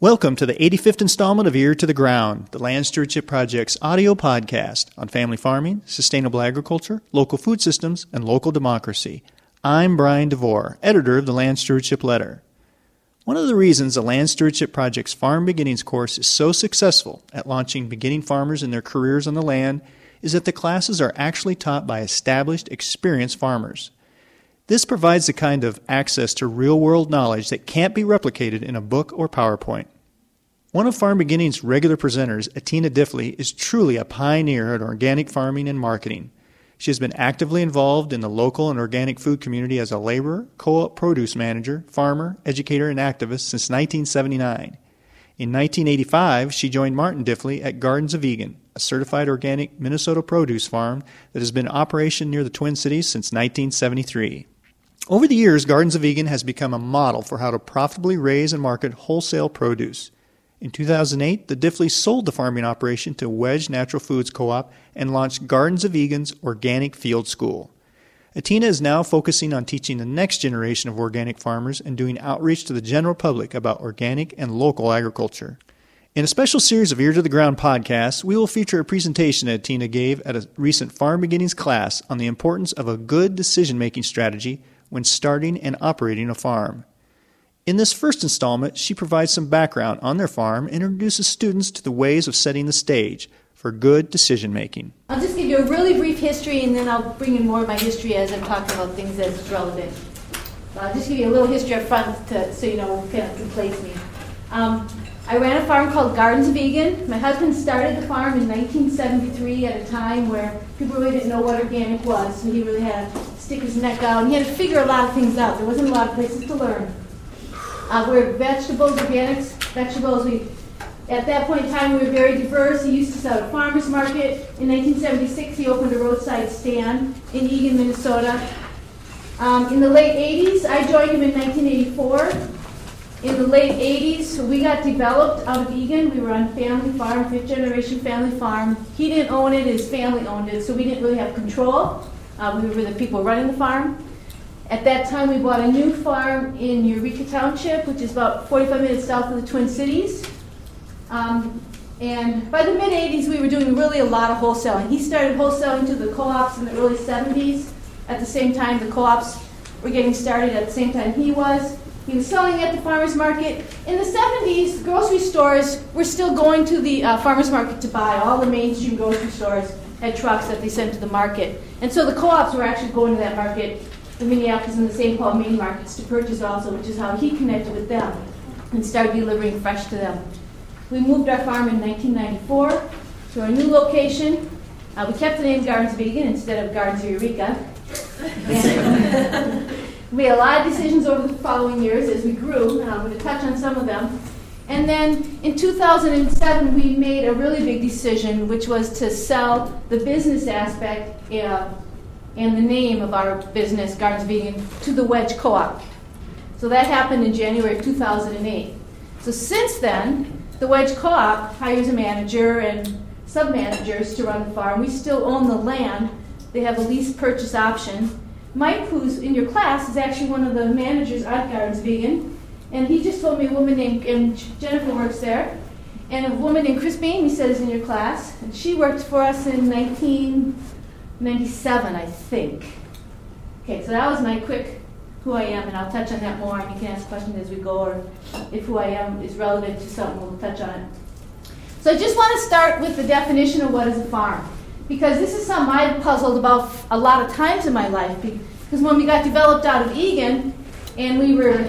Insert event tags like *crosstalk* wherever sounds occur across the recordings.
Welcome to the 85th installment of Ear to the Ground, the Land Stewardship Project's audio podcast on family farming, sustainable agriculture, local food systems, and local democracy. I'm Brian DeVore, editor of the Land Stewardship Letter. One of the reasons the Land Stewardship Project's Farm Beginnings course is so successful at launching beginning farmers in their careers on the land is that the classes are actually taught by established, experienced farmers. This provides the kind of access to real world knowledge that can't be replicated in a book or PowerPoint. One of Farm Beginning's regular presenters, Atina Diffley, is truly a pioneer in organic farming and marketing. She has been actively involved in the local and organic food community as a laborer, co op produce manager, farmer, educator, and activist since 1979. In 1985, she joined Martin Diffley at Gardens of Eagan, a certified organic Minnesota produce farm that has been in operation near the Twin Cities since 1973. Over the years, Gardens of Eagan has become a model for how to profitably raise and market wholesale produce. In 2008, the Diffleys sold the farming operation to Wedge Natural Foods Co-op and launched Gardens of Eagan's Organic Field School. Atina is now focusing on teaching the next generation of organic farmers and doing outreach to the general public about organic and local agriculture. In a special series of Ear to the Ground podcasts, we will feature a presentation that Atina gave at a recent Farm Beginnings class on the importance of a good decision making strategy when starting and operating a farm. In this first installment, she provides some background on their farm and introduces students to the ways of setting the stage for good decision making. I'll just give you a really brief history and then I'll bring in more of my history as I'm talking about things that's relevant. I'll just give you a little history up front to, so you know kind of can place me. Um, I ran a farm called Gardens of Eagan. My husband started the farm in 1973 at a time where people really didn't know what organic was, so he really had to stick his neck out. And he had to figure a lot of things out. There wasn't a lot of places to learn. Uh, we're vegetables, organics, vegetables. We, at that point in time, we were very diverse. He used to sell at a farmer's market. In 1976, he opened a roadside stand in Eagan, Minnesota. Um, in the late 80s, I joined him in 1984 in the late 80s, we got developed out of Eagan. We were on family farm, fifth generation family farm. He didn't own it, his family owned it, so we didn't really have control. Uh, we were the people running the farm. At that time, we bought a new farm in Eureka Township, which is about 45 minutes south of the Twin Cities. Um, and by the mid 80s, we were doing really a lot of wholesaling. He started wholesaling to the co ops in the early 70s. At the same time, the co ops were getting started at the same time he was. He was selling at the farmer's market. In the 70s, grocery stores were still going to the uh, farmer's market to buy. All the mainstream grocery stores had trucks that they sent to the market. And so the co ops were actually going to that market, the Minneapolis and the St. Paul main markets, to purchase also, which is how he connected with them and started delivering fresh to them. We moved our farm in 1994 to our new location. Uh, we kept the name Gardens of Eagan instead of Gardens of Eureka. *laughs* *laughs* *laughs* We made a lot of decisions over the following years as we grew, and I'm going to touch on some of them. And then in 2007, we made a really big decision, which was to sell the business aspect uh, and the name of our business, Gardens of Eagan, to the Wedge Co op. So that happened in January of 2008. So since then, the Wedge Co op hires a manager and sub managers to run the farm. We still own the land, they have a lease purchase option Mike, who's in your class, is actually one of the managers at Gardens of Eagan. And he just told me a woman named, and Jennifer works there, and a woman named Chris Bain, he says, in your class. And she worked for us in 1997, I think. Okay, so that was my quick who I am, and I'll touch on that more, and you can ask questions as we go, or if who I am is relevant to something, we'll touch on it. So I just want to start with the definition of what is a farm because this is something I've puzzled about a lot of times in my life. Because when we got developed out of Eagan, and we were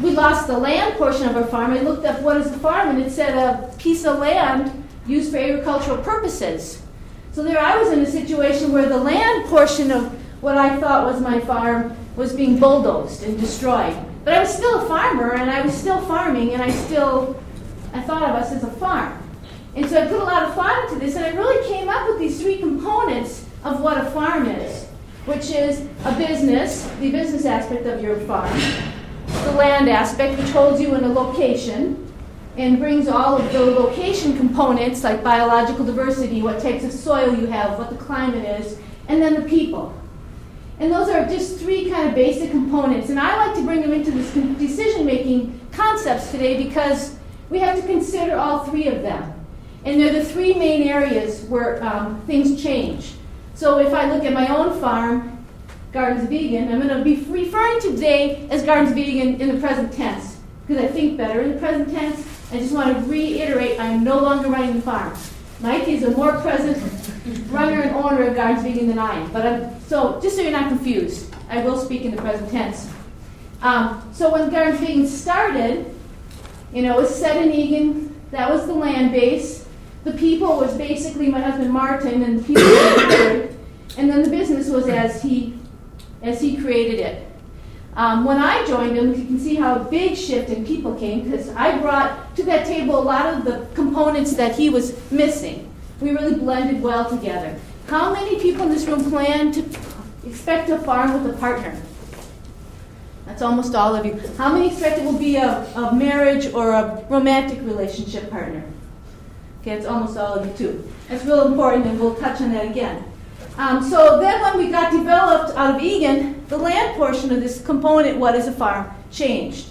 we lost the land portion of our farm, I looked up what is a farm, and it said a piece of land used for agricultural purposes. So there I was in a situation where the land portion of what I thought was my farm was being bulldozed and destroyed. But I was still a farmer, and I was still farming, and I still I thought of us as a farm. And so I put a lot of thought into this, and I really came up with these three components of what a farm is, which is a business, the business aspect of your farm, the land aspect, which holds you in a location and brings all of the location components like biological diversity, what types of soil you have, what the climate is, and then the people. And those are just three kind of basic components. And I like to bring them into this decision making concepts today because we have to consider all three of them. And they're the three main areas where um, things change. So if I look at my own farm, Gardens of Eagan, I'm going to be referring to today as Gardens of Eagan in the present tense because I think better in the present tense. I just want to reiterate I'm no longer running the farm. Mike is a more present runner and owner of Gardens of Eagan than I am. But I'm, so just so you're not confused, I will speak in the present tense. Um, so when Gardens of Eagan started, you know, it was set in Eagan. That was the land base. The people was basically my husband Martin and the people. And then the business was as he as he created it. Um, when I joined him, you can see how a big shift in people came because I brought to that table a lot of the components that he was missing. We really blended well together. How many people in this room plan to expect to farm with a partner? That's almost all of you. How many expect it will be a, a marriage or a romantic relationship partner? It's almost all of you too. It's real important, and we'll touch on that again. Um, so then when we got developed out of Eagan, the land portion of this component, what is a farm, changed.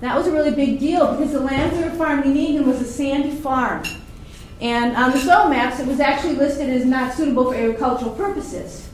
That was a really big deal because the land we were farming in Eagan was a sandy farm. And on the soil maps, it was actually listed as not suitable for agricultural purposes.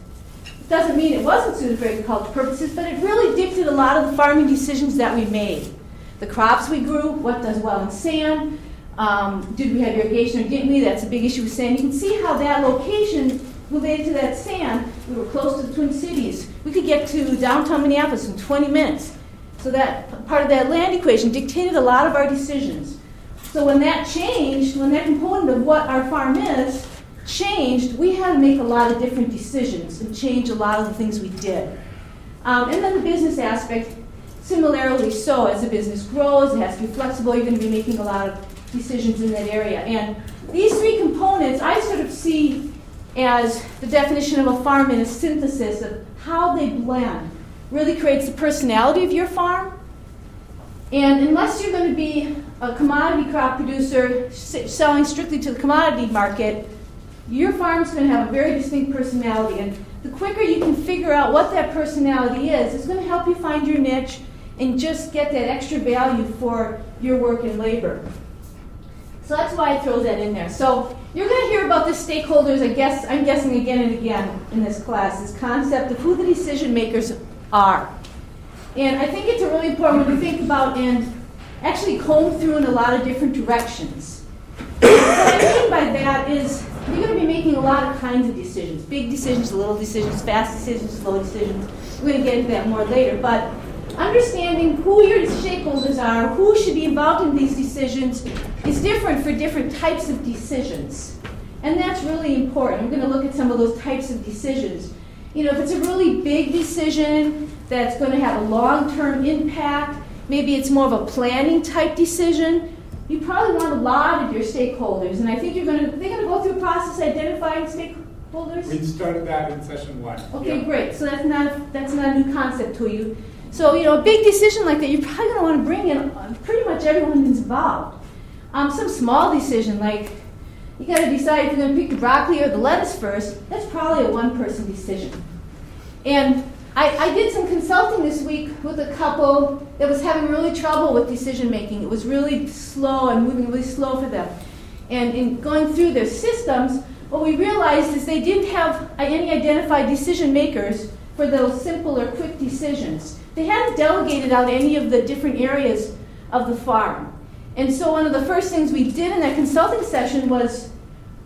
It doesn't mean it wasn't suited for agricultural purposes, but it really dictated a lot of the farming decisions that we made. The crops we grew, what does well in sand, um, did we have irrigation or didn't we? That's a big issue with sand. You can see how that location related to that sand, we were close to the Twin Cities. We could get to downtown Minneapolis in 20 minutes. So that part of that land equation dictated a lot of our decisions. So when that changed, when that component of what our farm is changed, we had to make a lot of different decisions and change a lot of the things we did. Um, and then the business aspect, similarly so, as the business grows, it has to be flexible. You're going to be making a lot of decisions in that area. And these three components, I sort of see as the definition of a farm in a synthesis of how they blend really creates the personality of your farm. And unless you're going to be a commodity crop producer selling strictly to the commodity market, your farm's going to have a very distinct personality. And the quicker you can figure out what that personality is, it's going to help you find your niche and just get that extra value for your work and labor. So that's why I throw that in there. So you're going to hear about the stakeholders, I guess, I'm guessing again and again in this class, this concept of who the decision makers are. And I think it's really important when you think about and actually comb through in a lot of different directions. what I mean by that is you're going to be making a lot of kinds of decisions big decisions, little decisions, fast decisions, slow decisions. We're going to get into that more later. But understanding who your stakeholders are, who should be involved in these decisions, is different for different types of decisions. And that's really important. We're going to look at some of those types of decisions. You know, if it's a really big decision that's going to have a long term impact, maybe it's more of a planning type decision, you probably want a lot of your stakeholders. And I think you're going to, they're going to go through a process identifying stakeholders. We started that in session one. Okay, yeah. great. So that's not, that's not a new concept to you. So, you know, a big decision like that, you're probably going to want to bring in pretty much everyone involved. Um, some small decision like you got to decide if you're going to pick the broccoli or the lettuce first. That's probably a one-person decision. And I, I, did some consulting this week with a couple that was having really trouble with decision making. It was really slow and moving really slow for them. And in going through their systems, what we realized is they didn't have any identified decision makers for those simple or quick decisions. They hadn't delegated out any of the different areas of the farm. And so one of the first things we did in that consulting session was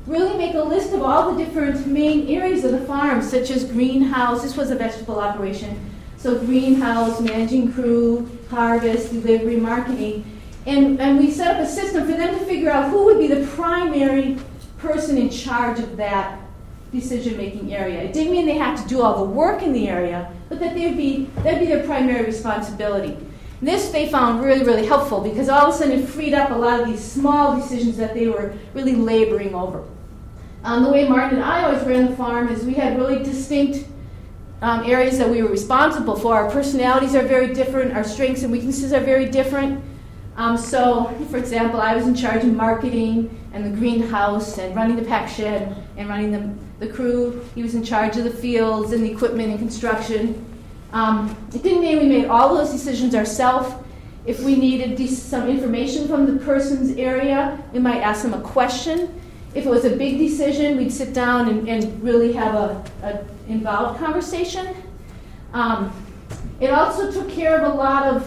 really make a list of all the different main areas of the farm, such as greenhouse. This was a vegetable operation. So greenhouse, managing crew, harvest, delivery, marketing. And, and we set up a system for them to figure out who would be the primary person in charge of that decision making area. It didn't mean they had to do all the work in the area, but that they'd be, that'd be their primary responsibility. This they found really, really helpful because all of a sudden it freed up a lot of these small decisions that they were really laboring over. Um, the way Martin and I always ran the farm is we had really distinct um, areas that we were responsible for. Our personalities are very different, our strengths and weaknesses are very different. Um, so, for example, I was in charge of marketing and the greenhouse and running the pack shed and running the, the crew. He was in charge of the fields and the equipment and construction. Um, it didn't mean we made all those decisions ourselves. If we needed some information from the person's area, we might ask them a question. If it was a big decision, we'd sit down and, and really have a, a involved conversation. Um, it also took care of a lot of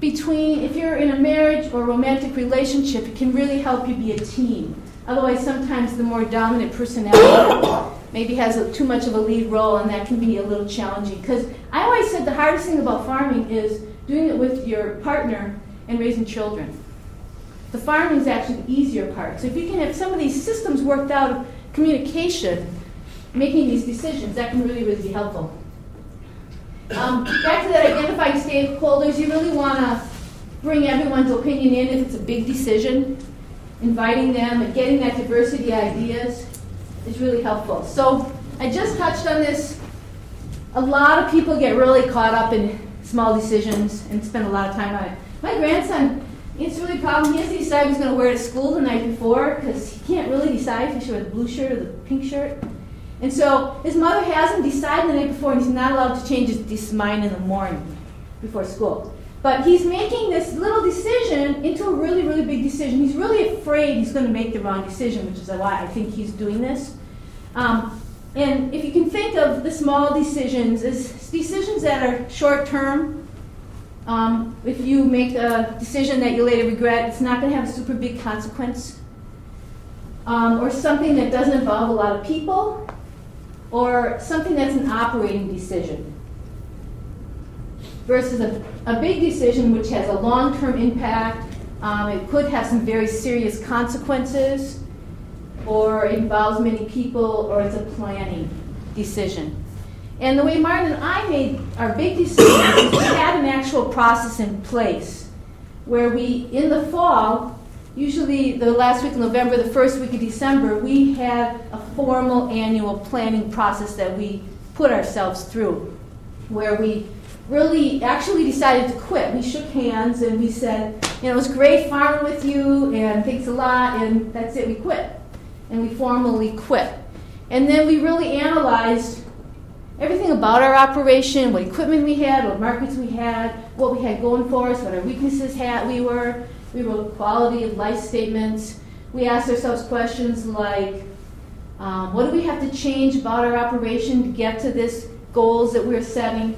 between, if you're in a marriage or romantic relationship, it can really help you be a team. Otherwise, sometimes the more dominant personality *coughs* maybe has a, too much of a lead role, and that can be a little challenging. Because I always said the hardest thing about farming is doing it with your partner and raising children. The farming is actually the easier part. So if you can have some of these systems worked out of communication, making these decisions, that can really, really be helpful. Um, back to that identifying stakeholders, you really want to bring everyone's opinion in if it's a big decision. Inviting them and getting that diversity ideas is really helpful. So I just touched on this. A lot of people get really caught up in small decisions and spend a lot of time on it. My grandson, it's really a problem. He has to decide he's going to wear to school the night before because he can't really decide if he should wear the blue shirt or the pink shirt. And so his mother has him decide the night before, and he's not allowed to change his, his mind in the morning before school. But he's making this little decision into a really, really big decision. He's really afraid he's going to make the wrong decision, which is why I think he's doing this. Um, and if you can think of the small decisions as decisions that are short term, um, if you make a decision that you later regret, it's not going to have a super big consequence. Um, or something that doesn't involve a lot of people, or something that's an operating decision versus a, a big decision which has a long term impact. Um, it could have some very serious consequences, or involves many people, or it's a planning decision. And the way Martin and I made our big decisions is we had an actual process in place where we, in the fall, usually the last week of November, the first week of December, we had a formal annual planning process that we put ourselves through, where we really actually decided to quit. We shook hands and we said, you know, it was great farming with you, and thanks a lot, and that's it, we quit. And we formally quit. And then we really analyzed everything about our operation, what equipment we had, what markets we had, what we had going for us, what our weaknesses had we were, we wrote quality of life statements. We asked ourselves questions like, um, what do we have to change about our operation to get to this goals that we're setting?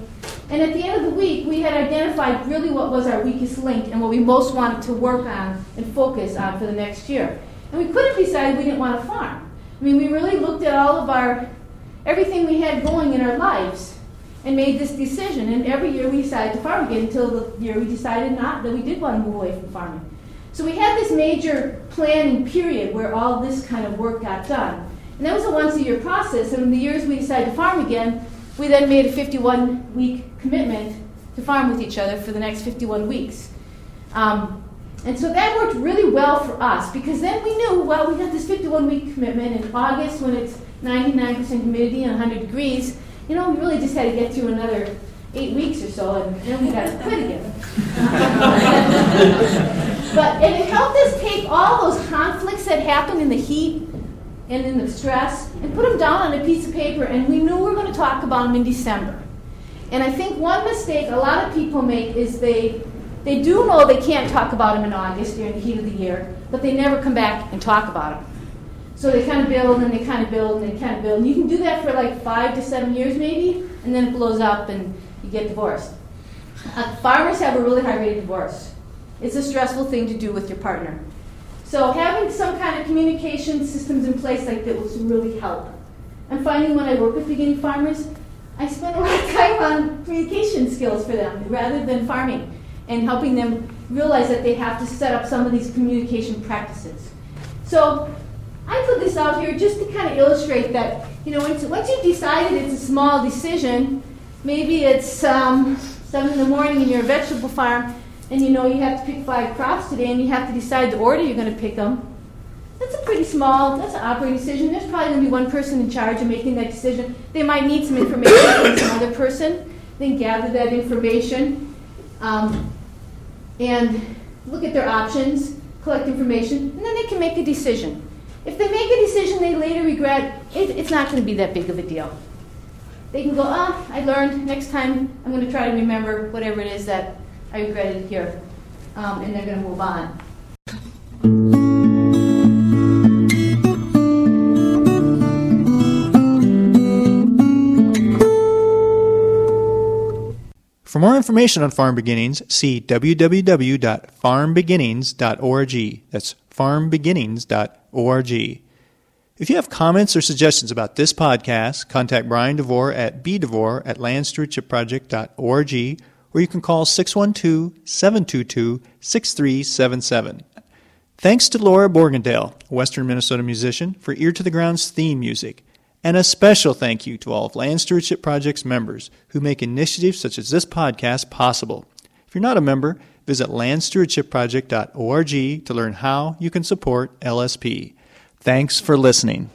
And at the end of the week, we had identified really what was our weakest link and what we most wanted to work on and focus on for the next year. And we could have decided we didn't want to farm. I mean, we really looked at all of our, everything we had going in our lives and made this decision. And every year we decided to farm again until the year we decided not that we did want to move away from farming. So we had this major planning period where all this kind of work got done. And that was a once a year process. And in the years we decided to farm again, we then made a 51 week commitment to farm with each other for the next 51 weeks. Um, and so that worked really well for us because then we knew, well, we got this 51 week commitment in August when it's 99% humidity and 100 degrees you know, we really just had to get through another eight weeks or so, and then we got to quit again. *laughs* but it helped us take all those conflicts that happened in the heat and in the stress and put them down on a piece of paper, and we knew we were going to talk about them in December. And I think one mistake a lot of people make is they they do know they can't talk about them in August during the heat of the year, but they never come back and talk about them. So they kind of build and they kind of build and they kind of build. And you can do that for like five to seven years maybe, and then it blows up and you get divorced. Uh, farmers have a really high rate of divorce. It's a stressful thing to do with your partner. So having some kind of communication systems in place like that will really help. And finally, when I work with beginning farmers, I spend a lot of time on communication skills for them rather than farming and helping them realize that they have to set up some of these communication practices. So I put this out here just to kind of illustrate that, you know, once, once you've decided it's a small decision, maybe it's um, 7 in the morning and you're a vegetable farm, and you know you have to pick five crops today and you have to decide the order you're going to pick them. That's a pretty small, that's an operating decision. There's probably going to be one person in charge of making that decision. They might need some information from some other person. Then gather that information um, and look at their options, collect information, and then they can make a decision. If they make a decision they later regret, it, it's not going to be that big of a deal. They can go, ah, I learned. Next time I'm going to try to remember whatever it is that I regret it here. Um, and they're going to move on. For more information on Farm Beginnings, see www.farmbeginnings.org. That's farmbeginnings.org. If you have comments or suggestions about this podcast, contact Brian DeVore at bdevore at landstewardshipproject.org or you can call 612-722-6377. Thanks to Laura Borgendale, a Western Minnesota musician, for Ear to the Ground's theme music. And a special thank you to all of Land Stewardship Project's members who make initiatives such as this podcast possible. If you're not a member, visit landstewardshipproject.org to learn how you can support LSP. Thanks for listening.